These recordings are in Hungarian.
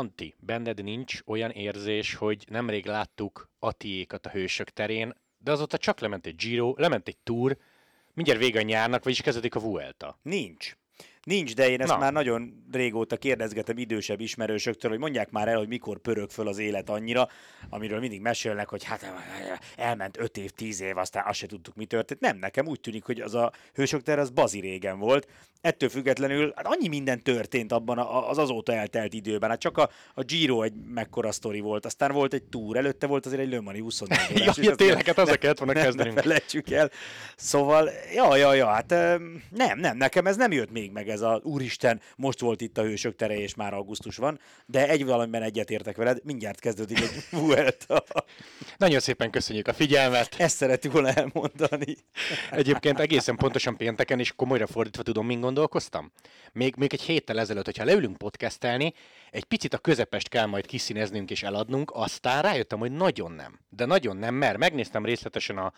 Lanti, benned nincs olyan érzés, hogy nemrég láttuk Atiékat a hősök terén, de azóta csak lement egy Giro, lement egy Tour, mindjárt vége a nyárnak, vagyis kezdődik a Vuelta. Nincs. Nincs, de én ezt Na. már nagyon régóta kérdezgetem idősebb ismerősöktől, hogy mondják már el, hogy mikor pörög föl az élet annyira, amiről mindig mesélnek, hogy hát elment 5 év, 10 év, aztán azt se tudtuk, mi történt. Nem, nekem úgy tűnik, hogy az a hősök ter az bazi régen volt. Ettől függetlenül hát annyi minden történt abban a- az azóta eltelt időben. Hát csak a, a Giro egy mekkora sztori volt, aztán volt egy túr, előtte volt azért egy Le Mani 24 órás, Ja, ja tényleg, hát ne- kellett volna ne- kezdenünk. Ne felejtsük el. Szóval, ja, ja, ja, hát nem, nem, nekem ez nem jött még meg ez a úristen, most volt itt a hősök tere, és már augusztus van, de egy valamiben egyetértek veled, mindjárt kezdődik egy Vuelta. Nagyon szépen köszönjük a figyelmet. Ezt szerettük volna elmondani. Egyébként egészen pontosan pénteken, és komolyra fordítva tudom, min gondolkoztam. Még, még egy héttel ezelőtt, hogyha leülünk podcastelni, egy picit a közepest kell majd kiszíneznünk és eladnunk, aztán rájöttem, hogy nagyon nem. De nagyon nem, mert megnéztem részletesen a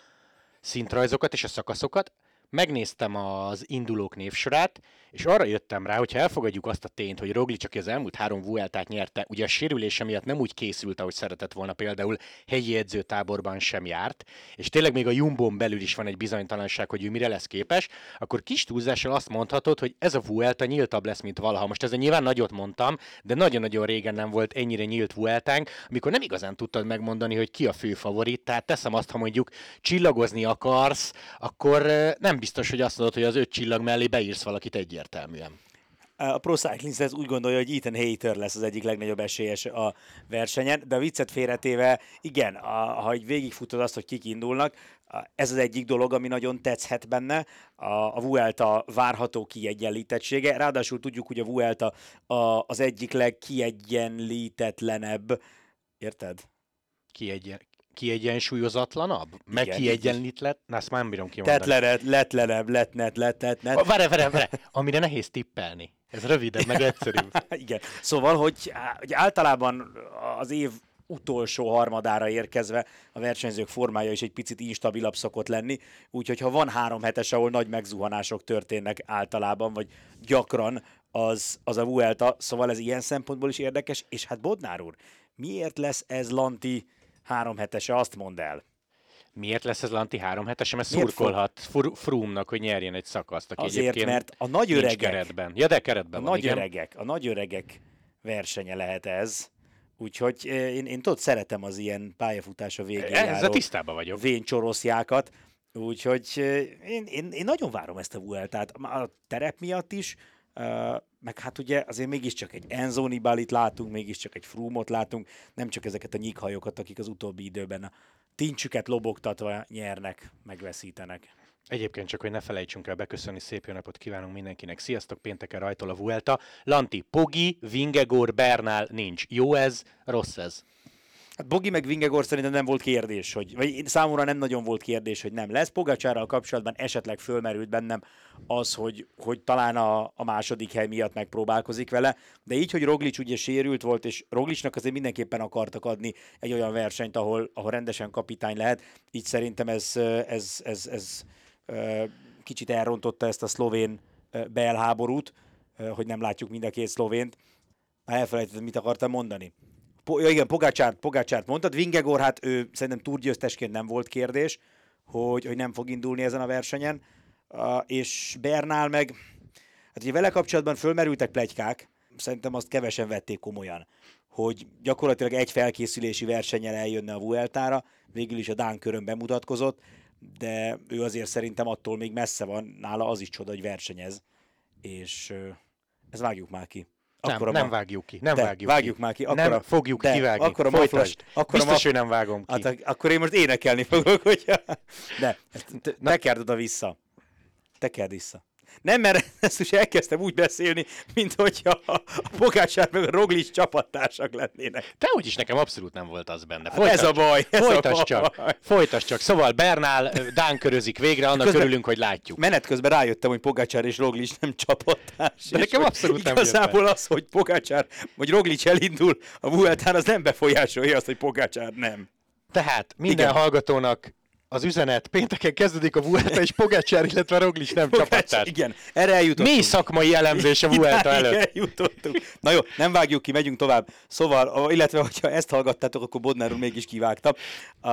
szintrajzokat és a szakaszokat, megnéztem az indulók névsorát, és arra jöttem rá, hogyha elfogadjuk azt a tényt, hogy Roglic, aki az elmúlt három Vueltát nyerte, ugye a sérülése miatt nem úgy készült, ahogy szeretett volna, például helyi edzőtáborban sem járt, és tényleg még a Jumbon belül is van egy bizonytalanság, hogy ő mire lesz képes, akkor kis túlzással azt mondhatod, hogy ez a Vuelta nyíltabb lesz, mint valaha. Most ezzel nyilván nagyot mondtam, de nagyon-nagyon régen nem volt ennyire nyílt Vueltánk, amikor nem igazán tudtad megmondani, hogy ki a fő favorit. Tehát teszem azt, ha mondjuk csillagozni akarsz, akkor nem biztos, hogy azt mondod, hogy az öt csillag mellé beírsz valakit egyértelműen. A Pro Cycling Stats úgy gondolja, hogy Ethan Hayter lesz az egyik legnagyobb esélyes a versenyen, de a viccet félretéve, igen, a, ha így végigfutod azt, hogy kik indulnak, ez az egyik dolog, ami nagyon tetszhet benne, a, a Vuelta várható kiegyenlítettsége, ráadásul tudjuk, hogy a Vuelta a, az egyik legkiegyenlítetlenebb, érted? Kiegyen, kiegyensúlyozatlanabb? Meg Igen, kiegyenlítlet? Na, ezt már nem bírom kimondani. Tetlenebb, letlenebb, letnet, letnet, Oh, Várj, várj, várj, amire nehéz tippelni. Ez rövidebb, meg egyszerűbb. Igen. Szóval, hogy, hogy általában az év utolsó harmadára érkezve a versenyzők formája is egy picit instabilabb szokott lenni, úgyhogy ha van három hetes, ahol nagy megzuhanások történnek általában, vagy gyakran, az, az a Vuelta, szóval ez ilyen szempontból is érdekes, és hát Bodnár úr, miért lesz ez Lanti három hetese, azt mondd el. Miért lesz ez Lanti három hetesen? Mert Miért szurkolhat Fr- Froome-nak, hogy nyerjen egy szakaszt, aki Azért, mert a nagy öregek, keretben. Ja, de a keretben van, nagy igen. öregek, a nagy öregek versenye lehet ez, úgyhogy eh, én, én tudod, szeretem az ilyen pályafutása végén Ezzel járó tisztában vagyok. véncsoroszjákat, úgyhogy eh, én, én, én nagyon várom ezt a Vueltát, a terep miatt is, meg hát ugye azért mégiscsak egy Enzo Nibalit látunk, mégiscsak egy Frumot látunk, nem csak ezeket a nyíkhajokat, akik az utóbbi időben a tincsüket lobogtatva nyernek, megveszítenek. Egyébként csak, hogy ne felejtsünk el beköszönni, szép jó napot kívánunk mindenkinek. Sziasztok, pénteken rajtól a Vuelta. Lanti, Pogi, Vingegor, Bernál nincs. Jó ez, rossz ez. Hát Bogi meg Vingegor szerintem nem volt kérdés, hogy, vagy számomra nem nagyon volt kérdés, hogy nem lesz. Pogacsárral kapcsolatban esetleg fölmerült bennem az, hogy, hogy talán a, a második hely miatt megpróbálkozik vele, de így, hogy Roglic ugye sérült volt, és Roglicnak azért mindenképpen akartak adni egy olyan versenyt, ahol, ahol rendesen kapitány lehet, így szerintem ez, ez, ez, ez, ez kicsit elrontotta ezt a szlovén belháborút, hogy nem látjuk mind a két szlovént. Elfelejtettem, mit akartam mondani. Po- ja, igen, Pogácsárt, Pogácsárt mondtad, Vingegor, hát ő szerintem túrgyőztesként nem volt kérdés, hogy, hogy nem fog indulni ezen a versenyen, uh, és Bernál meg, hát ugye vele kapcsolatban fölmerültek plegykák, szerintem azt kevesen vették komolyan, hogy gyakorlatilag egy felkészülési versenyen eljönne a Vueltára, végül is a Dán körön bemutatkozott, de ő azért szerintem attól még messze van, nála az is csoda, hogy versenyez, és ezt vágjuk már ki. Nem, Akkora nem ma- vágjuk ki. Nem de, vágjuk vágjuk ki. már ki. nem akkora- fogjuk de, kivágni. Akkor a Folytasd. maflas, akkor a Biztos, maf- hogy nem vágom ki. Hát, ak- akkor én most énekelni fogok, hogyha... De, te- tekerd oda vissza. Tekerd vissza. Nem, mert ezt most elkezdtem úgy beszélni, mint hogyha a Pogácsár meg a Roglic csapattársak lennének. Te úgyis nekem abszolút nem volt az benne. Hát ez a baj, ez a folytasd baj. csak. Folytasd csak. Szóval Bernál Dán körözik végre, annak Közben- örülünk, hogy látjuk. Menet közben rájöttem, hogy Pogácsár és Roglic nem csapattárs. De nekem abszolút nem Igazából az, hogy Pogácsár vagy Roglic elindul a Vueltán, az nem befolyásolja azt, hogy Pogácsár nem. Tehát minden Igen. hallgatónak az üzenet, pénteken kezdődik a Vuelta, és Pogacsár, illetve Roglic nem csapattárs. Igen, erre eljutottunk. Mély szakmai elemzés a Vuelta előtt. Eljutottunk. Na jó, nem vágjuk ki, megyünk tovább. Szóval, illetve, hogyha ezt hallgattátok, akkor Bodnár úr mégis kivágtam. Uh,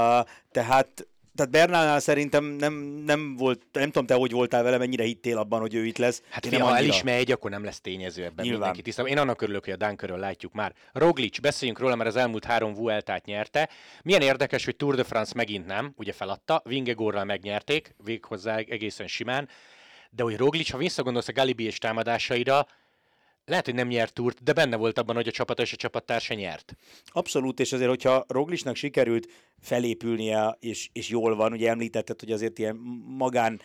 tehát tehát Bernálnál szerintem nem, nem volt, nem tudom te, hogy voltál vele, mennyire hittél abban, hogy ő itt lesz. Hát Én ha el is megy, akkor nem lesz tényező ebben Nyilván. mindenki tisztában. Én annak örülök, hogy a Dunkerről látjuk már. Roglic, beszéljünk róla, mert az elmúlt három Vueltát nyerte. Milyen érdekes, hogy Tour de France megint nem, ugye feladta, Vingegorral megnyerték, véghozzá egészen simán, de hogy Roglic, ha visszagondolsz a Galibi és támadásaira, lehet, hogy nem nyert túrt, de benne volt abban, hogy a csapata és a csapattársa nyert. Abszolút, és azért, hogyha Roglisnak sikerült felépülnie, és, és jól van, ugye említetted, hogy azért ilyen magán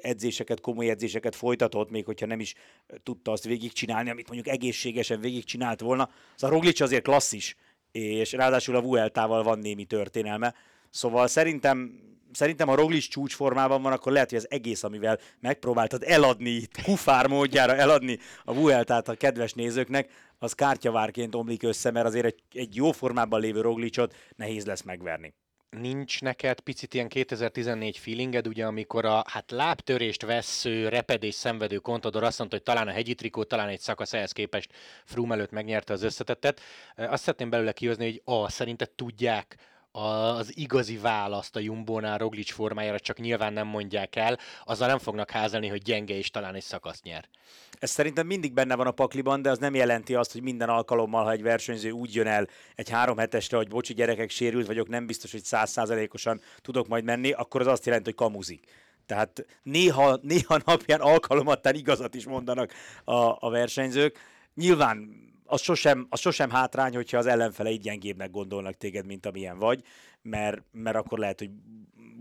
edzéseket, komoly edzéseket folytatott, még hogyha nem is tudta azt végigcsinálni, amit mondjuk egészségesen végigcsinált volna. Szóval Roglic azért klasszis, és ráadásul a Vueltával van némi történelme. Szóval szerintem szerintem ha Roglic csúcsformában van, akkor lehet, hogy az egész, amivel megpróbáltad eladni, kufár módjára eladni a Vueltát a kedves nézőknek, az kártyavárként omlik össze, mert azért egy, egy jó formában lévő Roglicot nehéz lesz megverni nincs neked picit ilyen 2014 feelinged, ugye, amikor a hát lábtörést vesző, repedés szenvedő kontador azt mondta, hogy talán a hegyi trikó, talán egy szakasz ehhez képest Froome előtt megnyerte az összetettet. Azt szeretném belőle kihozni, hogy a, szerinted tudják az igazi választ a Jumbónál Roglic formájára, csak nyilván nem mondják el, azzal nem fognak házelni, hogy gyenge és talán egy szakaszt nyer. Ez szerintem mindig benne van a pakliban, de az nem jelenti azt, hogy minden alkalommal, ha egy versenyző úgy jön el egy három hetesre, hogy bocsi gyerekek, sérült vagyok, nem biztos, hogy százszázalékosan tudok majd menni, akkor az azt jelenti, hogy kamuzik. Tehát néha, néha napján alkalomattán igazat is mondanak a, a versenyzők. Nyilván az sosem, az sosem hátrány, hogyha az ellenfele így gyengébbnek gondolnak téged, mint amilyen vagy, mert, mert akkor lehet, hogy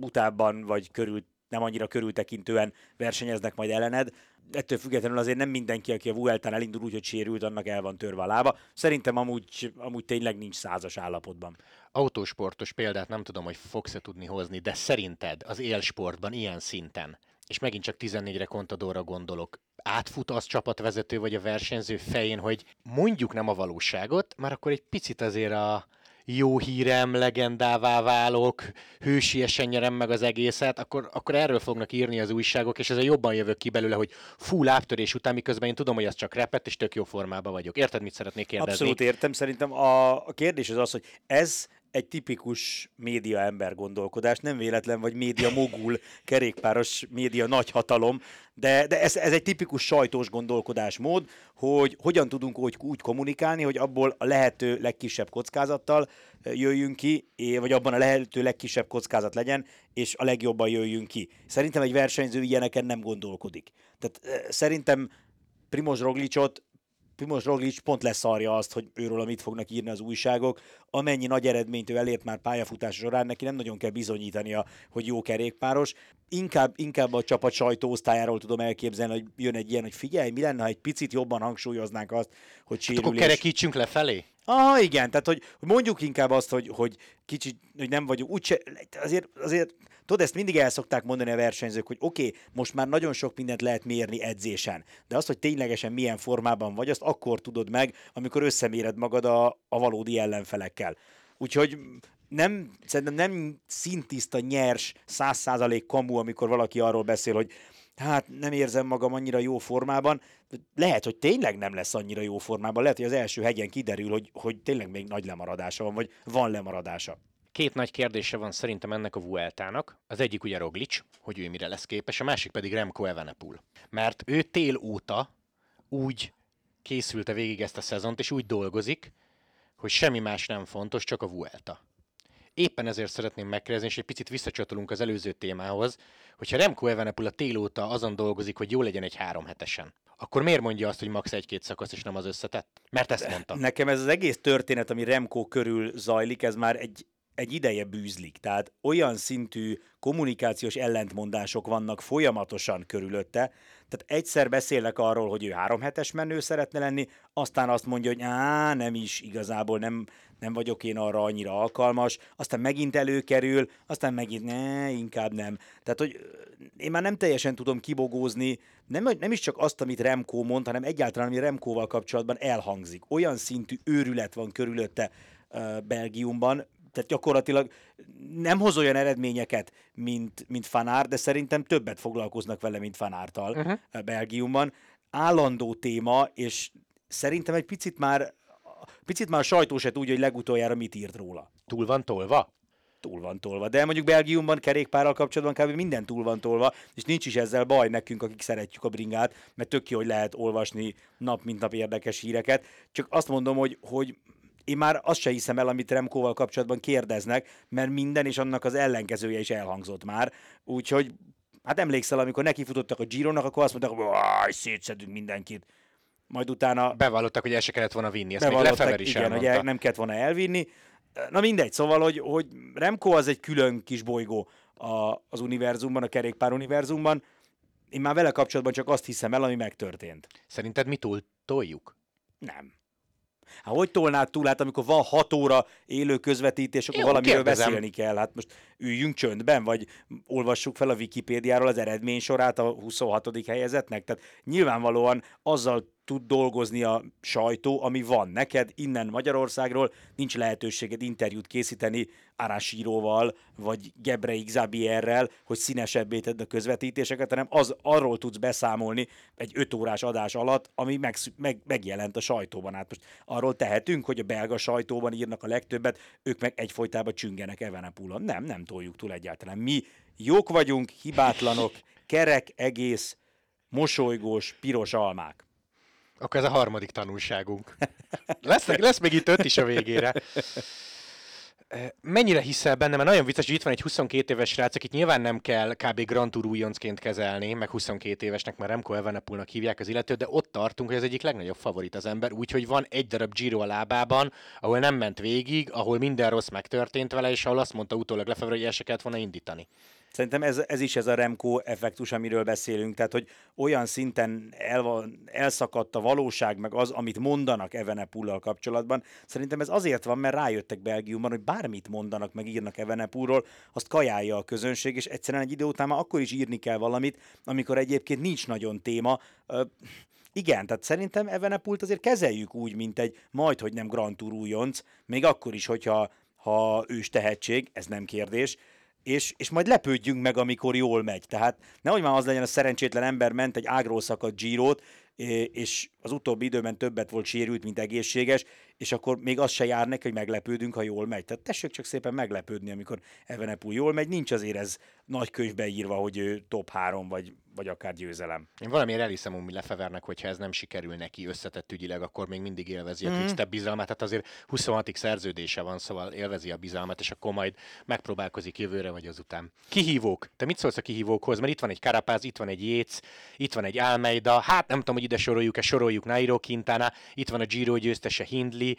utábban vagy körül, nem annyira körültekintően versenyeznek majd ellened. Ettől függetlenül azért nem mindenki, aki a Vueltán elindul úgy, hogy sérült, annak el van törve a lába. Szerintem amúgy, amúgy tényleg nincs százas állapotban. Autósportos példát nem tudom, hogy fogsz-e tudni hozni, de szerinted az élsportban ilyen szinten és megint csak 14-re Contadorra gondolok, átfut az csapatvezető vagy a versenyző fején, hogy mondjuk nem a valóságot, már akkor egy picit azért a jó hírem, legendává válok, hősiesen nyerem meg az egészet, akkor, akkor erről fognak írni az újságok, és ezzel jobban jövök ki belőle, hogy fú, lábtörés után, miközben én tudom, hogy az csak repett, és tök jó formában vagyok. Érted, mit szeretnék kérdezni? Abszolút értem. Szerintem a, a kérdés az az, hogy ez egy tipikus média ember gondolkodás, nem véletlen vagy média mogul, kerékpáros média nagyhatalom, de, de ez, ez egy tipikus sajtós gondolkodásmód, hogy hogyan tudunk úgy, úgy kommunikálni, hogy abból a lehető legkisebb kockázattal jöjjünk ki, vagy abban a lehető legkisebb kockázat legyen, és a legjobban jöjjünk ki. Szerintem egy versenyző ilyeneken nem gondolkodik. Tehát szerintem Primoz Roglicot Primoz Roglic pont leszarja azt, hogy őről mit fognak írni az újságok. Amennyi nagy eredményt ő elért már pályafutás során, neki nem nagyon kell bizonyítania, hogy jó kerékpáros. Inkább, inkább a csapat sajtóosztályáról tudom elképzelni, hogy jön egy ilyen, hogy figyelj, mi lenne, ha egy picit jobban hangsúlyoznánk azt, hogy sérülés. Hát akkor kerekítsünk lefelé? Ah, igen, tehát hogy, hogy mondjuk inkább azt, hogy, hogy kicsit, hogy nem vagyunk, úgyse, azért, azért Tudod, ezt mindig el szokták mondani a versenyzők, hogy oké, okay, most már nagyon sok mindent lehet mérni edzésen, de azt, hogy ténylegesen milyen formában vagy, azt akkor tudod meg, amikor összeméred magad a, a valódi ellenfelekkel. Úgyhogy nem, szerintem nem szintiszta, nyers, száz százalék kamu, amikor valaki arról beszél, hogy hát nem érzem magam annyira jó formában. Lehet, hogy tényleg nem lesz annyira jó formában, lehet, hogy az első hegyen kiderül, hogy, hogy tényleg még nagy lemaradása van, vagy van lemaradása. Két nagy kérdése van szerintem ennek a Vueltának. Az egyik ugye Roglic, hogy ő mire lesz képes, a másik pedig Remco Evenepoel. Mert ő tél óta úgy készülte végig ezt a szezont, és úgy dolgozik, hogy semmi más nem fontos, csak a Vuelta. Éppen ezért szeretném megkérdezni, és egy picit visszacsatolunk az előző témához, hogyha Remco Evenepoel a tél óta azon dolgozik, hogy jó legyen egy három hetesen, akkor miért mondja azt, hogy max. egy-két szakasz, és nem az összetett? Mert ezt mondta. Nekem ez az egész történet, ami Remco körül zajlik, ez már egy egy ideje bűzlik. Tehát olyan szintű kommunikációs ellentmondások vannak folyamatosan körülötte. Tehát egyszer beszélnek arról, hogy ő három hetes menő szeretne lenni, aztán azt mondja, hogy á, nem is, igazából nem, nem vagyok én arra annyira alkalmas, aztán megint előkerül, aztán megint ne, inkább nem. Tehát, hogy én már nem teljesen tudom kibogózni, nem, nem is csak azt, amit Remco mond, hanem egyáltalán, ami Remkóval kapcsolatban elhangzik. Olyan szintű őrület van körülötte, Belgiumban, tehát gyakorlatilag nem hoz olyan eredményeket, mint, mint Fanár, de szerintem többet foglalkoznak vele, mint Fanártal uh-huh. Belgiumban. Állandó téma, és szerintem egy picit már picit már a sajtó se tudja, hogy legutoljára mit írt róla. Túl van tolva? túl van tolva. De mondjuk Belgiumban kerékpárral kapcsolatban kb. minden túl van tolva, és nincs is ezzel baj nekünk, akik szeretjük a bringát, mert tök jó, hogy lehet olvasni nap mint nap érdekes híreket. Csak azt mondom, hogy, hogy én már azt se hiszem el, amit Remkóval kapcsolatban kérdeznek, mert minden és annak az ellenkezője is elhangzott már. Úgyhogy hát emlékszel, amikor nekifutottak a Gironak, akkor azt mondták, hogy szétszedünk mindenkit. Majd utána... Bevallottak, hogy el se kellett volna vinni, ezt még Lefever is igen, elmondta. hogy nem kellett volna elvinni. Na mindegy, szóval, hogy, hogy Remco az egy külön kis bolygó a, az univerzumban, a kerékpár univerzumban. Én már vele kapcsolatban csak azt hiszem el, ami megtörtént. Szerinted mi túl toljuk? Nem. Hát hogy tolnád túl, hát amikor van hat óra élő közvetítés, akkor Jó, valamiről kérdezem. beszélni kell. Hát most üljünk csöndben, vagy olvassuk fel a Wikipédiáról az eredménysorát a 26. helyezetnek. Tehát nyilvánvalóan azzal tud dolgozni a sajtó, ami van neked innen Magyarországról, nincs lehetőséged interjút készíteni Arásíróval, vagy Gebre Xabierrel, hogy színesebbé tedd a közvetítéseket, hanem az arról tudsz beszámolni egy öt órás adás alatt, ami meg, meg, megjelent a sajtóban. Hát most arról tehetünk, hogy a belga sajtóban írnak a legtöbbet, ők meg egyfolytában csüngenek Evenepulon. Nem, nem toljuk túl egyáltalán. Mi jók vagyunk, hibátlanok, kerek, egész, mosolygós, piros almák. Akkor ez a harmadik tanulságunk. Lesz, lesz még itt öt is a végére. Mennyire hiszel benne, mert nagyon vicces, hogy itt van egy 22 éves srác, akit nyilván nem kell kb. Grand Tour újoncként kezelni, meg 22 évesnek már Remco Evenepoelnak hívják az illetőt, de ott tartunk, hogy ez egyik legnagyobb favorit az ember, úgyhogy van egy darab Giro a lábában, ahol nem ment végig, ahol minden rossz megtörtént vele, és ahol azt mondta utólag Lefebvre, hogy el se kellett volna indítani. Szerintem ez, ez is ez a Remco effektus, amiről beszélünk, tehát hogy olyan szinten el, elszakadt a valóság, meg az, amit mondanak Evenepullal kapcsolatban. Szerintem ez azért van, mert rájöttek Belgiumban, hogy bármit mondanak, meg írnak Evenepulról, azt kajálja a közönség, és egyszerűen egy idő után már akkor is írni kell valamit, amikor egyébként nincs nagyon téma. Igen, tehát szerintem Evenepult azért kezeljük úgy, mint egy majd, hogy nem Grand Tour újonc, még akkor is, hogyha ha ős tehetség, ez nem kérdés, és, és majd lepődjünk meg, amikor jól megy. Tehát nehogy már az legyen, a szerencsétlen ember ment egy ágról szakadt Girot, és az utóbbi időben többet volt sérült, mint egészséges, és akkor még az se jár neki, hogy meglepődünk, ha jól megy. Tehát tessék csak szépen meglepődni, amikor Evenepul jól megy. Nincs azért ez nagy könyvbe írva, hogy ő top 3 vagy, vagy akár győzelem. Én valamiért elhiszem Umi Lefevernek, hogyha ez nem sikerül neki összetett ügyileg, akkor még mindig élvezi a mm. Quickstep bizalmát. Tehát azért 26. szerződése van, szóval élvezi a bizalmat, és akkor majd megpróbálkozik jövőre vagy azután. Kihívók. Te mit szólsz a kihívókhoz? Mert itt van egy Karapáz, itt van egy Jéz, itt van egy Almeida. Hát nem tudom, hogy ide soroljuk-e, soroljuk Nairo Quintana, itt van a Giro győztese Hindley,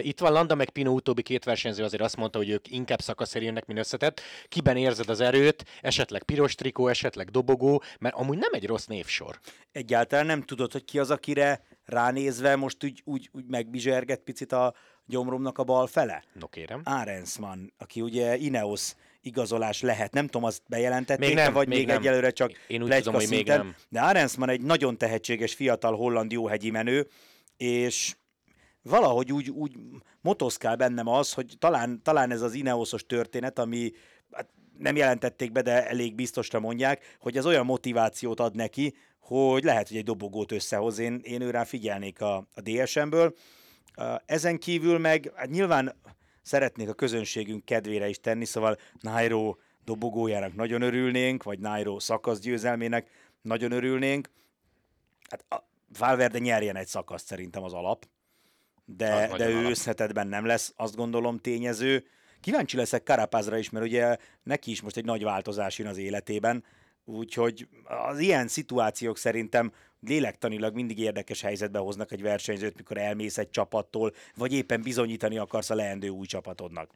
itt van Landa meg Pino utóbbi két versenyző azért azt mondta, hogy ők inkább szakaszért jönnek, mint összetett. Kiben érzed az erőt? Esetleg piros trikó, esetleg dobogó, mert amúgy nem egy rossz névsor. Egyáltalán nem tudod, hogy ki az, akire ránézve most úgy, úgy, úgy megbizserget picit a gyomromnak a bal fele? No kérem. Arensman, aki ugye Ineos igazolás lehet. Nem tudom, azt bejelentették, még nem, vagy még, még nem. egyelőre csak Én úgy tudom, hogy még nem. De Arensman egy nagyon tehetséges fiatal holland jóhegyi menő, és valahogy úgy, úgy motoszkál bennem az, hogy talán, talán ez az Ineosos történet, ami hát nem jelentették be, de elég biztosra mondják, hogy ez olyan motivációt ad neki, hogy lehet, hogy egy dobogót összehoz. Én, én őrá figyelnék a, a DSM-ből. Ezen kívül meg hát nyilván szeretnék a közönségünk kedvére is tenni, szóval Nairo dobogójának nagyon örülnénk, vagy Nairo szakasz győzelmének nagyon örülnénk. Hát a Valverde nyerjen egy szakaszt szerintem az alap, de, de ő összetetben nem lesz, azt gondolom tényező. Kíváncsi leszek Karapázra is, mert ugye neki is most egy nagy változás jön az életében, úgyhogy az ilyen szituációk szerintem lélektanilag mindig érdekes helyzetbe hoznak egy versenyzőt, mikor elmész egy csapattól, vagy éppen bizonyítani akarsz a leendő új csapatodnak.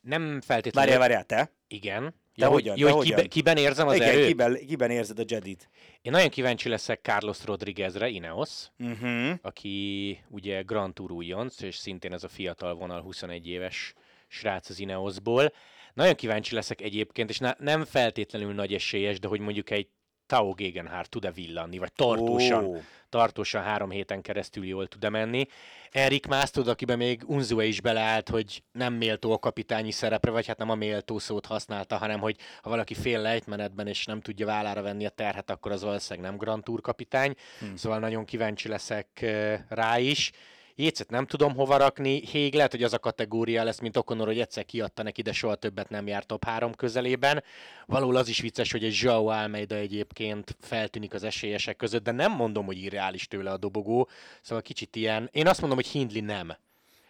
Nem feltétlenül... Várjál, várjál, te? Igen. Te ja, hogyan? Jó, hogy kibe, kiben érzem az Igen, erőt? Kiben, kiben érzed a Jedit? Én nagyon kíváncsi leszek Carlos Rodriguezre, Ineos, uh-huh. aki ugye Grand Tour újonc, és szintén ez a fiatal vonal 21 éves srác az Ineosból. Nagyon kíváncsi leszek egyébként, és ne, nem feltétlenül nagy esélyes, de hogy mondjuk egy Tao Gegenhardt tud-e villanni, vagy tartósan, Ó. tartósan három héten keresztül jól tud-e menni. Erik más tud, akiben még Unzue is beleállt, hogy nem méltó a kapitányi szerepre, vagy hát nem a méltó szót használta, hanem hogy ha valaki fél lejtmenetben és nem tudja vállára venni a terhet, akkor az valószínűleg nem Grand Tour kapitány. Hmm. Szóval nagyon kíváncsi leszek rá is. Jécet nem tudom hova rakni, Hég lehet, hogy az a kategória lesz, mint Okonor, hogy egyszer kiadta neki, de soha többet nem járt top három közelében. Valahol az is vicces, hogy egy Joao Almeida egyébként feltűnik az esélyesek között, de nem mondom, hogy irreális tőle a dobogó, szóval kicsit ilyen, én azt mondom, hogy Hindley nem.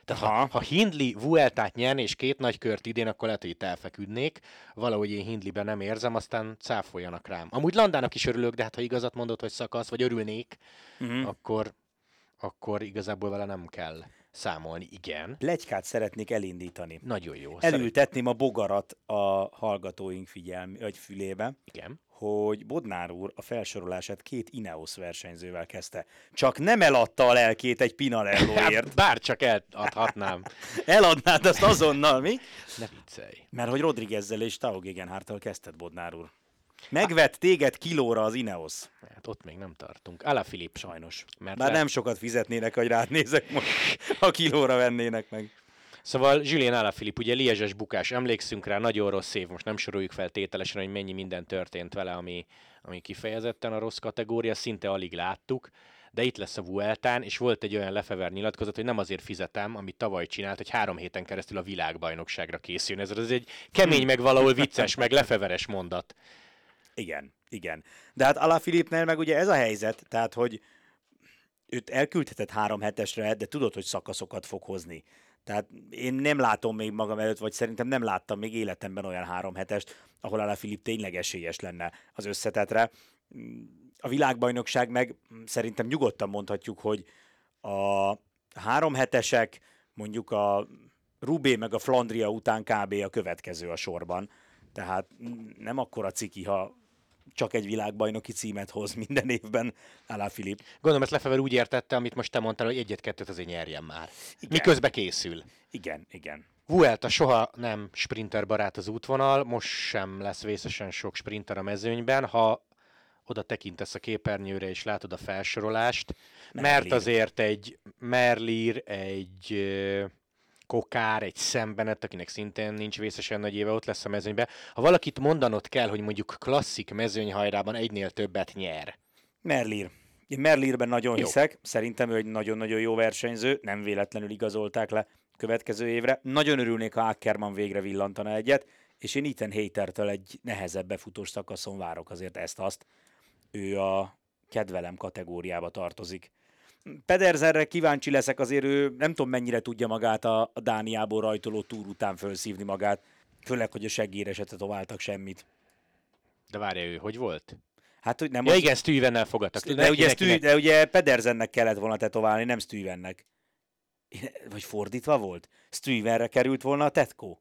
Tehát ha, ha Hindley Vueltát nyerne és két nagy kört idén, akkor lehet, hogy itt elfeküdnék. Valahogy én Hindleyben nem érzem, aztán cáfoljanak rám. Amúgy Landának is örülök, de hát ha igazat mondod, hogy szakasz, vagy örülnék, Uh-huh. akkor, akkor igazából vele nem kell számolni. Igen, Plegykát szeretnék elindítani. nagyon jó. Elültetném a bogarat a hallgatóink figyelmi, vagy fülébe, igen. hogy Bodnár úr a felsorolását két Ineos versenyzővel kezdte. Csak nem eladta a lelkét egy Pinarelloért. Hát, bár csak eladhatnám. Eladnád azt azonnal, mi? Ne viccelj. Mert hogy Rodriguezzel és Tao Gegenhardttal kezdted, Bodnár úr. Megvett téged kilóra az Ineos. Hát ott még nem tartunk. Ala Filip. Sajnos. Mert Bár le- nem sokat fizetnének, hogy rád nézek most, ha kilóra vennének meg. Szóval Julien Alaphilippe, ugye Liezses bukás, emlékszünk rá, nagyon rossz év, most nem soroljuk fel tételesen, hogy mennyi minden történt vele, ami, ami kifejezetten a rossz kategória, szinte alig láttuk, de itt lesz a Vueltán, és volt egy olyan Lefever nyilatkozat, hogy nem azért fizetem, amit tavaly csinált, hogy három héten keresztül a világbajnokságra készüljön. Ez, ez egy kemény, meg valahol vicces, meg lefeveres mondat. Igen, igen. De hát Alaphilippnél meg ugye ez a helyzet, tehát hogy őt elküldheted három hetesre, de tudod, hogy szakaszokat fog hozni. Tehát én nem látom még magam előtt, vagy szerintem nem láttam még életemben olyan három hetest, ahol Alaphilipp tényleg esélyes lenne az összetetre. A világbajnokság meg szerintem nyugodtan mondhatjuk, hogy a három hetesek, mondjuk a Rubé meg a Flandria után kb. a következő a sorban. Tehát nem akkora ciki, ha csak egy világbajnoki címet hoz minden évben Alaphilipp. Gondolom, ezt Lefever úgy értette, amit most te mondtál, hogy egyet-kettőt azért nyerjen már. Igen. Miközben készül. Igen, igen. Vuelta soha nem sprinter barát az útvonal, most sem lesz vészesen sok sprinter a mezőnyben, ha oda tekintesz a képernyőre és látod a felsorolást, mert Merlier. azért egy Merlier, egy Kokár, egy Szembenet, akinek szintén nincs vészesen nagy éve, ott lesz a mezőnyben. Ha valakit mondanod kell, hogy mondjuk klasszik mezőnyhajrában egynél többet nyer, Merlier. Én Merlierben nagyon Jó. hiszek, szerintem ő egy nagyon-nagyon jó versenyző, nem véletlenül igazolták le következő évre. Nagyon örülnék, ha Ackerman végre villantana egyet, és én Ethan Hatertől egy nehezebb befutós szakaszon várok azért ezt-azt. Ő a kedvelem kategóriába tartozik. Pedersenre kíváncsi leszek, azért ő nem tudom mennyire tudja magát a, a Dániából rajtoló túr után felszívni magát, főleg, hogy a seggére se tetováltak semmit. de várja ő, hogy volt? Hát, hogy nem Ja az- igen, Stuyvennel fogadtak. de, Neki- ugye, neki- Stü, de ugye Pedersennek kellett volna tetoválni, nem Stuyvennek. Én- Vagy fordítva volt? Stuyvenre került volna a tetkó.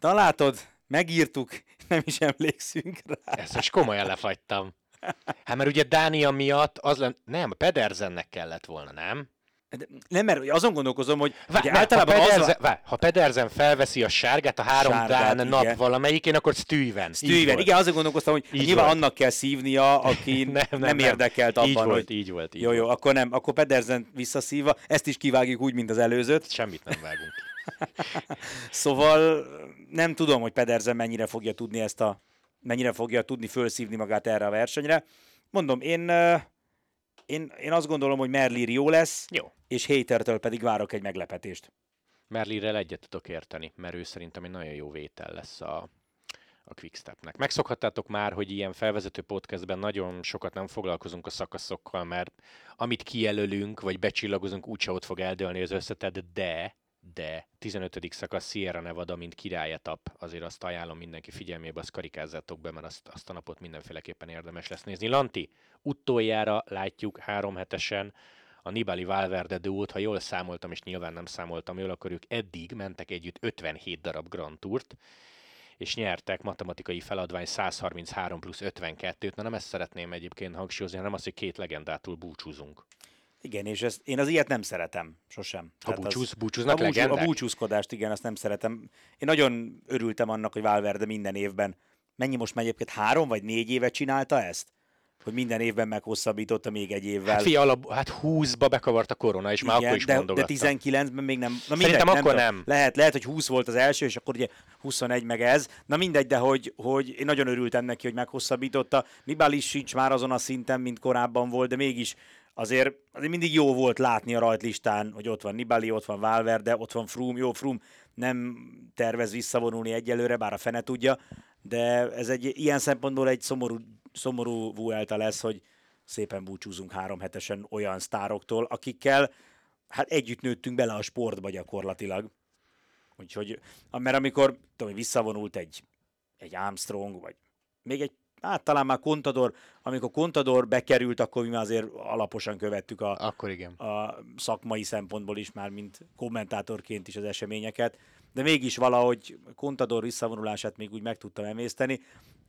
Na látod, megírtuk, nem is emlékszünk rá. Ezt most komolyan lefagytam. Hát mert ugye Dánia miatt az lenne... Nem, Pedersennek kellett volna, nem? De Nem, mert azon gondolkozom, hogy Vá, ugye általában ha, az Pedersen, van... vá, ha Pedersen felveszi a sárgát a három Sárgát, Dán nap valamelyikén, akkor Stuyven, volt. igen, azon gondolkoztam, hogy Így nyilván volt. annak kell szívnia, aki nem, nem, nem érdekelt abban, Így volt, hogy... így volt. Így Jó, jó, volt. akkor nem, akkor Pedersen visszaszívva, ezt is kivágjuk úgy, mint az előzőt. Semmit nem vágunk. Szóval nem tudom, hogy Pedersen mennyire fogja tudni ezt a mennyire fogja tudni felszívni magát erre a versenyre. Mondom, én, én, én azt gondolom, hogy Merlier jó lesz, Jó. és Hatertől pedig várok egy meglepetést. Merlirrel egyet tudok érteni, mert ő szerintem egy nagyon jó vétel lesz a, a Quickstepnek. Megszokhattátok már, hogy ilyen felvezető podcastben nagyon sokat nem foglalkozunk a szakaszokkal, mert amit kijelölünk, vagy becsillagozunk, úgyse ott fog eldőlni az összetett, de de 15. szakasz Sierra Nevada, mint királyetap, azért azt ajánlom mindenki figyelmébe, azt karikázzátok be, mert azt, azt a napot mindenféleképpen érdemes lesz nézni. Lanti, utoljára látjuk három hetesen a Nibali Valverde duót, ha jól számoltam, és nyilván nem számoltam jól, akkor ők eddig mentek együtt 57 darab Grand Tourt, és nyertek matematikai feladvány 133 plusz 52-t. Na nem ezt szeretném egyébként hangsúlyozni, hanem azt, hogy két legendától búcsúzunk. Igen, és ezt, én az ilyet nem szeretem, sosem. Ha Tehát búcsúz, az, búcsúznak a, búcsú, a búcsúzkodást, igen, azt nem szeretem. Én nagyon örültem annak, hogy Valverde minden évben mennyi most már egyébként három vagy négy éve csinálta ezt? Hogy minden évben meghosszabbította még egy évvel. Hát, fia, alap, hát 20-ba bekavart a korona, és már Igen, akkor is de, de mondogatta. 19-ben még nem. Na Szerintem mindegy, akkor nem. Lehet, lehet, hogy 20 volt az első, és akkor ugye 21 meg ez. Na mindegy, de hogy, hogy én nagyon örültem neki, hogy meghosszabbította. Nibali sincs már azon a szinten, mint korábban volt, de mégis azért, azért mindig jó volt látni a rajtlistán, hogy ott van Nibali, ott van Valverde, ott van Froome, jó Froome nem tervez visszavonulni egyelőre, bár a fene tudja, de ez egy ilyen szempontból egy szomorú, szomorú Vuelta lesz, hogy szépen búcsúzunk három hetesen olyan sztároktól, akikkel hát együtt nőttünk bele a sportba gyakorlatilag. Úgyhogy, mert amikor tudom, visszavonult egy, egy Armstrong, vagy még egy, hát talán már Contador, amikor Contador bekerült, akkor mi már azért alaposan követtük a, Akkor igen. a szakmai szempontból is már, mint kommentátorként is az eseményeket, de mégis valahogy Contador visszavonulását még úgy meg tudtam emészteni.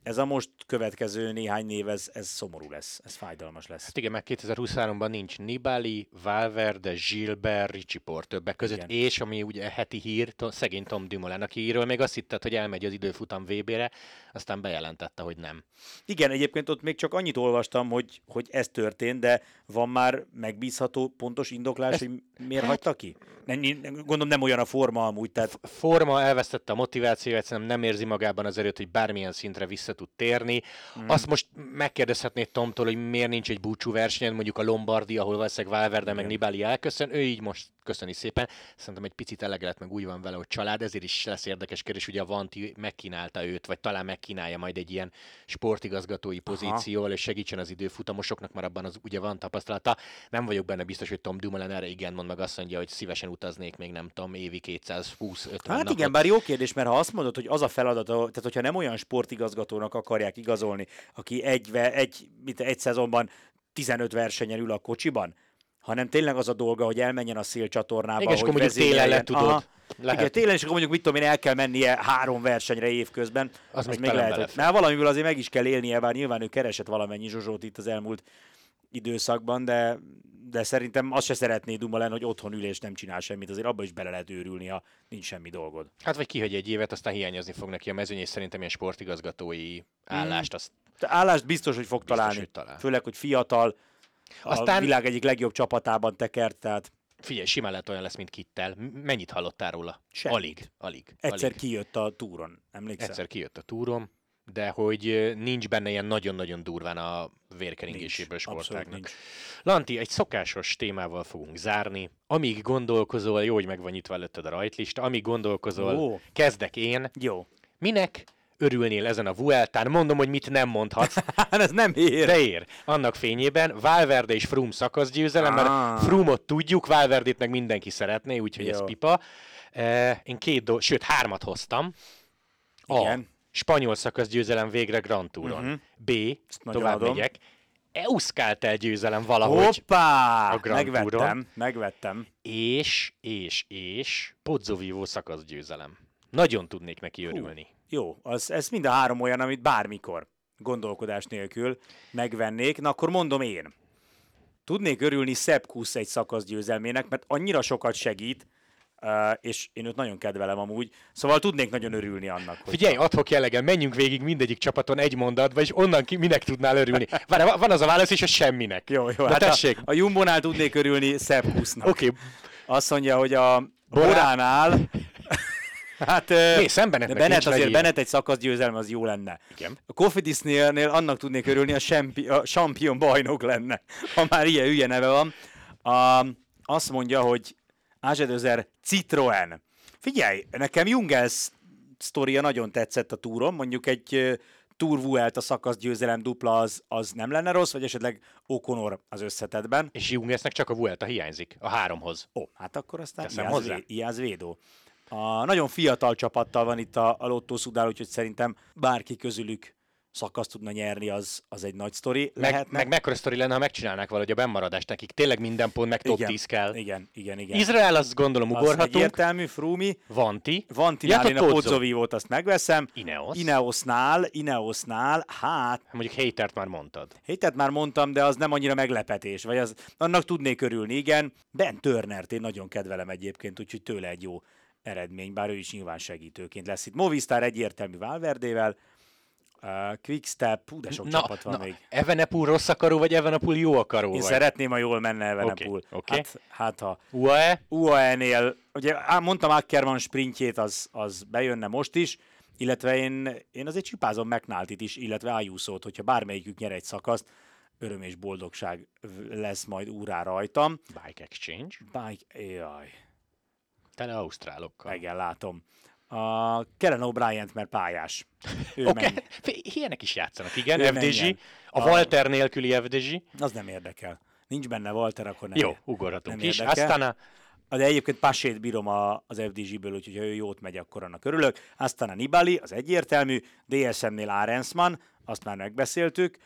Ez a most következő néhány név, ez, ez szomorú lesz, ez fájdalmas lesz. Hát igen, meg 2023-ban nincs Nibali, Valverde, Gilbert, Ricci Port többek között, Igen. és ami ugye heti hír, szegény Tom Dumoulin, akiről még azt hitted, hogy elmegy az időfutam VB-re, aztán bejelentette, hogy nem. Igen, egyébként ott még csak annyit olvastam, hogy, hogy ez történt, de van már megbízható, pontos indoklás, hogy miért hagyta ki? Nem- gondolom nem olyan a forma amúgy, tehát Forma elvesztette a motivációját, szerintem nem érzi magában az erőt, hogy bármilyen szintre vissza tud térni. Mm. Azt most megkérdezhetnéd Tomtól, hogy miért nincs egy búcsú versenyen, mondjuk a Lombardi, ahol valószínűleg Valverde meg Nibali elköszön, ő így most köszöni szépen. Szerintem egy picit elege lett, meg úgy van vele, hogy család, ezért is lesz érdekes kérdés, ugye a Vanti megkínálta őt, vagy talán megkínálja majd egy ilyen sportigazgatói pozícióval, és segítsen az időfutamosoknak, már abban az ugye van tapasztalata. Nem vagyok benne biztos, hogy Tom Dumoulin erre igen mond, meg azt mondja, hogy szívesen utaznék még nem tudom, évi 220-50 Hát napot. igen, bár jó kérdés, mert ha azt mondod, hogy az a feladata, tehát hogyha nem olyan sportigazgatónak akarják igazolni, aki egy, egy, mit, egy szezonban 15 versenyen ül a kocsiban, hanem tényleg az a dolga, hogy elmenjen a szélcsatornába, Igen, és hogy akkor mondjuk télen le tudod. Aha. Lehet. Igen, télen, és akkor mondjuk mit tudom én, el kell mennie három versenyre évközben. Az még még lehet, hogy... Mert valamiből azért meg is kell élnie, bár nyilván ő keresett valamennyi zsozsót itt az elmúlt időszakban, de, de szerintem azt se szeretné Dumoulin, hogy otthon ül és nem csinál semmit, azért abba is bele lehet őrülni, ha nincs semmi dolgod. Hát vagy kihagy egy évet, aztán hiányozni fog neki a mezőny, és szerintem ilyen sportigazgatói állást, azt De állást biztos, hogy fog Biztos, találni. hogy talál. Főleg, hogy fiatal, Aztán... A világ egyik legjobb csapatában tekert, tehát figyelj, simán lehet olyan lesz, mint Kittel. Mennyit hallottál róla? Semmit. Alig, alig. egyszer alig. kijött a túron, emlékszel? Egyszer kijött a túrom, de hogy nincs benne ilyen nagyon-nagyon durván a vérkeringéséből sportágnak. Lanti, egy szokásos témával fogunk zárni. Amíg gondolkozol, jó, hogy meg van nyitva előtted a rajtlista, amíg gondolkozol, Ó. kezdek én. Jó. Minek örülnél ezen a Vueltán? Mondom, hogy mit nem mondhatsz, Hát ez nem ér. de ér. Annak fényében Valverde és Froome szakaszgyőzelem, Ah. mert Froome-ot tudjuk, Valverdét meg mindenki szeretné, úgyhogy ez Jó. pipa. Eh, Én két dolgot, sőt hármat hoztam. A. Igen. Spanyol szakaszgyőzelem végre Grand Touron. Mhm. B. nagyon Tovább adom. megyek. Euskáltel győzelem valahogy. Hoppá! a Grand Megvettem, Touron. megvettem. És, és, és Pozzovivo szakaszgyőzelem. Nagyon tudnék neki örülni. Jó, az, ez mind a három olyan, amit bármikor gondolkodás nélkül megvennék. Na akkor mondom én. Tudnék örülni Kuss egy szakasz győzelmének, mert annyira sokat segít, uh, és én őt nagyon kedvelem amúgy, szóval tudnék nagyon örülni annak. Hogy Figyelj, adhok jellegen, menjünk végig mindegyik csapaton egy mondatba, és onnan ki minek tudnál örülni. Várj, van az a válasz is, hogy semminek. Jó, jó, Na hát tessék. a, a Jumbonál tudnék örülni Kussnak. Oké, okay. Azt mondja, hogy a Boránál... hát... Né, Bennett nincs azért. Bennett egy szakasz győzelem, az jó lenne. Igen. A Cofidisnél annak tudnék örülni, a, sempi, a champion bajnok lenne, ha már ilyen hülye neve van. A, azt mondja, hogy Ázsedözer Citroen. Figyelj, nekem Jungels sztoria nagyon tetszett a túron, mondjuk egy Tour Vuelt a szakasz győzelem dupla az, az nem lenne rossz, vagy esetleg O'Connor az összetetben. És Jungesnek csak a Vuelta hiányzik, a háromhoz. Ó, hát akkor aztán Teszem Iáz, hozzá. Iáz Védó. A nagyon fiatal csapattal van itt a, a Lotto Szudál, úgyhogy szerintem bárki közülük szakaszt tudna nyerni, az, az egy nagy sztori. Meg, Lehetne. meg mekkora sztori lenne, ha megcsinálnák valahogy a bennmaradást nekik. Tényleg minden pont, meg top igen, 10 kell. Igen, igen, igen. Izrael, azt gondolom az ugorhatunk. egyértelmű, Frumi. Vanti. Vantinál Ja, én a Pozzo. Pozzovívót azt megveszem. Ineos. Ineosnál, Ineosnál, hát, Mondjuk Hatert már mondtad. hétet már mondtam, de az nem annyira meglepetés, vagy az, annak tudnék örülni, igen. Ben Turnert én nagyon kedvelem egyébként, úgyhogy tőle egy jó eredmény, bár ő is nyilván segítőként lesz itt. Movistar egyértelmű Valverdével, Uh, Quickstep, hú, de sok Na, csapat van na, még. Evenepul rossz akaró, vagy Evenepul jó akaró Én vagy? szeretném, ha jól menne Evenepoel. Oké, oké. Hát, hát ha UAE? UAE-nél, ugye á, mondtam Ackerman sprintjét, az, az bejönne most is, illetve én, én azért csipázom McNulty-t is, illetve Ayuso-t, hogyha bármelyikük nyer egy szakaszt, öröm és boldogság lesz majd úrá rajtam. Bike Exchange. Bike, jaj, Tele ausztrálokkal. igen, látom. A Kellen O'Brien, mert pályás. Ő Oké, okay. ilyenek is játszanak, igen, Ő FDG. menjen. A Walter nélküli FDG. Az nem érdekel. Nincs benne Walter, akkor nem Jó, ugorhatunk nem is. érdekel. Aztán a De egyébként Pasét bírom a, az FDG-ből, úgyhogy ha ő jót megy, akkor annak örülök. Aztán a Nibali, az egyértelmű. DSM-nél Arensman, azt már megbeszéltük.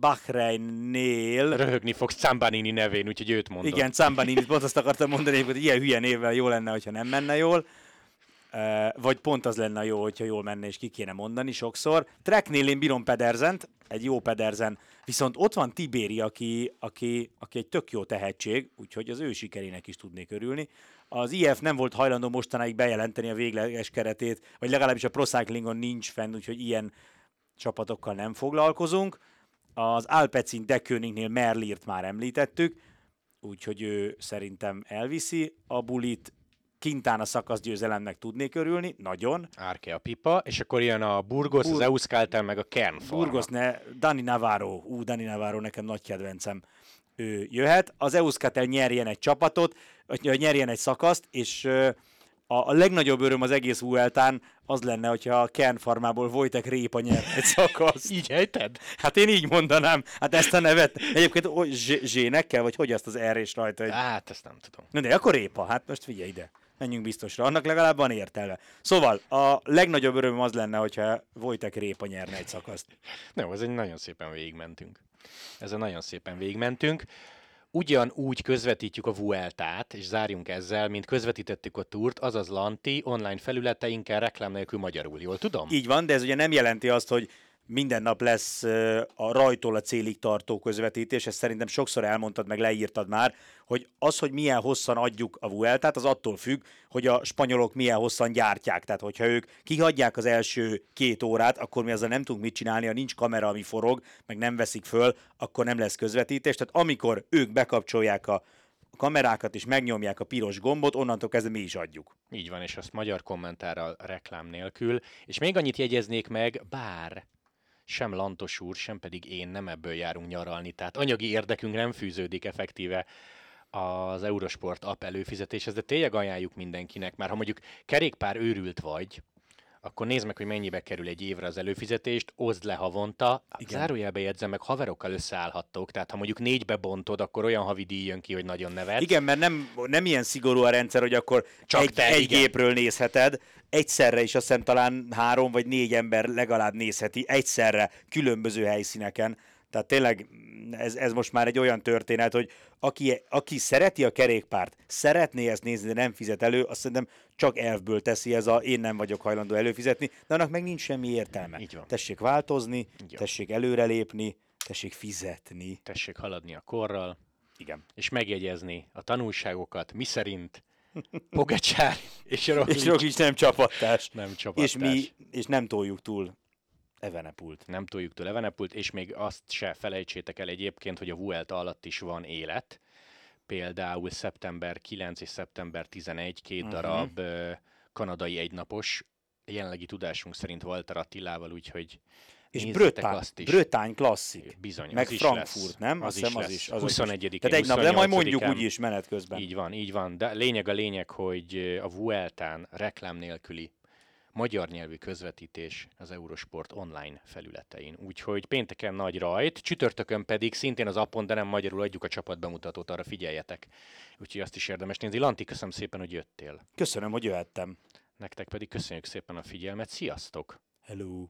Bahrein-nél... röhögni fogsz Cambanini nevén, úgyhogy őt mondod. Igen, Cambanini, pont azt akartam mondani, hogy ilyen hülye névvel jó lenne, hogyha nem menne jól. Uh, vagy pont az lenne jó, hogyha jól menne, és ki kéne mondani sokszor. Treknél én bírom Pedersent, egy jó Pedersen, viszont ott van Tibéri, aki, aki, aki egy tök jó tehetség, úgyhogy az ő sikerének is tudnék örülni. Az IF nem volt hajlandó mostanáig bejelenteni a végleges keretét, vagy legalábbis a Pro Cyclingon nincs fenn, úgyhogy ilyen csapatokkal nem foglalkozunk. Az Alpecin Deköningnél Merlirt már említettük, úgyhogy ő szerintem elviszi a bulit. Kintán a szakaszgyőzelemnek tudnék örülni, nagyon. Árke a pipa, és akkor jön a Burgos, Bur- az Euskaltel, meg a Kern. Burgos, ne, Dani Navarro, ú, Dani Navarro nekem nagy kedvencem, ő jöhet. Az Euskatel nyerjen egy csapatot, vagy nyerjen egy szakaszt, és a, a legnagyobb öröm az egész Vueltán az lenne, hogyha a Kern farmából Wojtek Répa nyer egy szakaszt. Így ejted? Hát én így mondanám. Hát ezt a nevet. Egyébként zsének kell, vagy hogy azt az R és rajta? Egy... Hát, ezt nem tudom. Na de akkor Répa, hát most figyelj ide. Menjünk biztosra, annak legalább van értelme. Szóval a legnagyobb öröm az lenne, hogyha Wojtek Répa nyerne egy szakaszt. Nem, ez egy nagyon szépen végigmentünk. Ezen nagyon szépen végigmentünk. Ugyanúgy közvetítjük a Vueltát, és zárjunk ezzel, mint közvetítettük a túrt, azaz Lanti online felületeinken reklám nélkül magyarul. Jól tudom? Így van, de ez ugye nem jelenti azt, hogy minden nap lesz a rajtól a célig tartó közvetítés, ezt szerintem sokszor elmondtad, meg leírtad már, hogy az, hogy milyen hosszan adjuk a Vueltát, az attól függ, hogy a spanyolok milyen hosszan gyártják. Tehát, hogyha ők kihagyják az első két órát, akkor mi azzal nem tudunk mit csinálni, ha nincs kamera, ami forog, meg nem veszik föl, akkor nem lesz közvetítés. Tehát amikor ők bekapcsolják a kamerákat és megnyomják a piros gombot, onnantól kezdve mi is adjuk. Így van, és azt magyar kommentárral reklám nélkül. És még annyit jegyeznék meg, bár sem Lantos úr, sem pedig én nem ebből járunk nyaralni, tehát anyagi érdekünk nem fűződik effektíve az Eurosport app előfizetéshez, de tényleg ajánljuk mindenkinek, mert ha mondjuk kerékpár őrült vagy, akkor nézd meg, hogy mennyibe kerül egy évre az előfizetést, oszd le havonta, Igen. zárójelbe jegyzem meg, haverokkal összeállhattok, tehát ha mondjuk négybe bontod, akkor olyan havi díj jön ki, hogy nagyon nevet. Igen, mert nem, nem ilyen szigorú a rendszer, hogy akkor Csak egy, te, egy igen. gépről nézheted, egyszerre is azt hiszem talán három vagy négy ember legalább nézheti, egyszerre, különböző helyszíneken. Tehát tényleg mm, ez, ez most már egy olyan történet, hogy aki, aki szereti a kerékpárt, szeretné ezt nézni, de nem fizet elő, azt szerintem csak elfből teszi ez a én nem vagyok hajlandó előfizetni, de annak meg nincs semmi értelme. Így van. Tessék változni, Így tessék előrelépni, tessék fizetni. Tessék haladni a korral, Igen. és megjegyezni a tanulságokat, mi szerint Pogacsár és Roglic És Roglic nem csapattárs. nem csapattárs. És mi, és nem toljuk túl Evenepult. nem toljuk túl Evenepult, és még azt se felejtsétek el egyébként, hogy a Vuelta alatt is van élet. Például szeptember 9 és szeptember 11 két Mhm. darab kanadai egynapos, jelenlegi tudásunk szerint Walter Attilával, úgyhogy És Brötány, azt is. Brötány klasszik. Bizony, Meg az is Frankfurt, lesz. nem? Az Azt is hiszem, az lesz. is, az is. 21 Tehát egy nap, de majd mondjuk 28-án. úgy is menet közben. Így van, így van. De lényeg a lényeg, hogy a Vueltán reklám nélküli magyar nyelvű közvetítés az Eurosport online felületein. Úgyhogy pénteken nagy rajt, csütörtökön pedig szintén az appon, de nem magyarul adjuk a csapatbemutatót, arra figyeljetek. Úgyhogy azt is érdemes nézni. Lanti, köszönöm szépen, hogy jöttél. Köszönöm, hogy jöhettem. Nektek pedig köszönjük szépen a figyelmet. Sziasztok! Hello.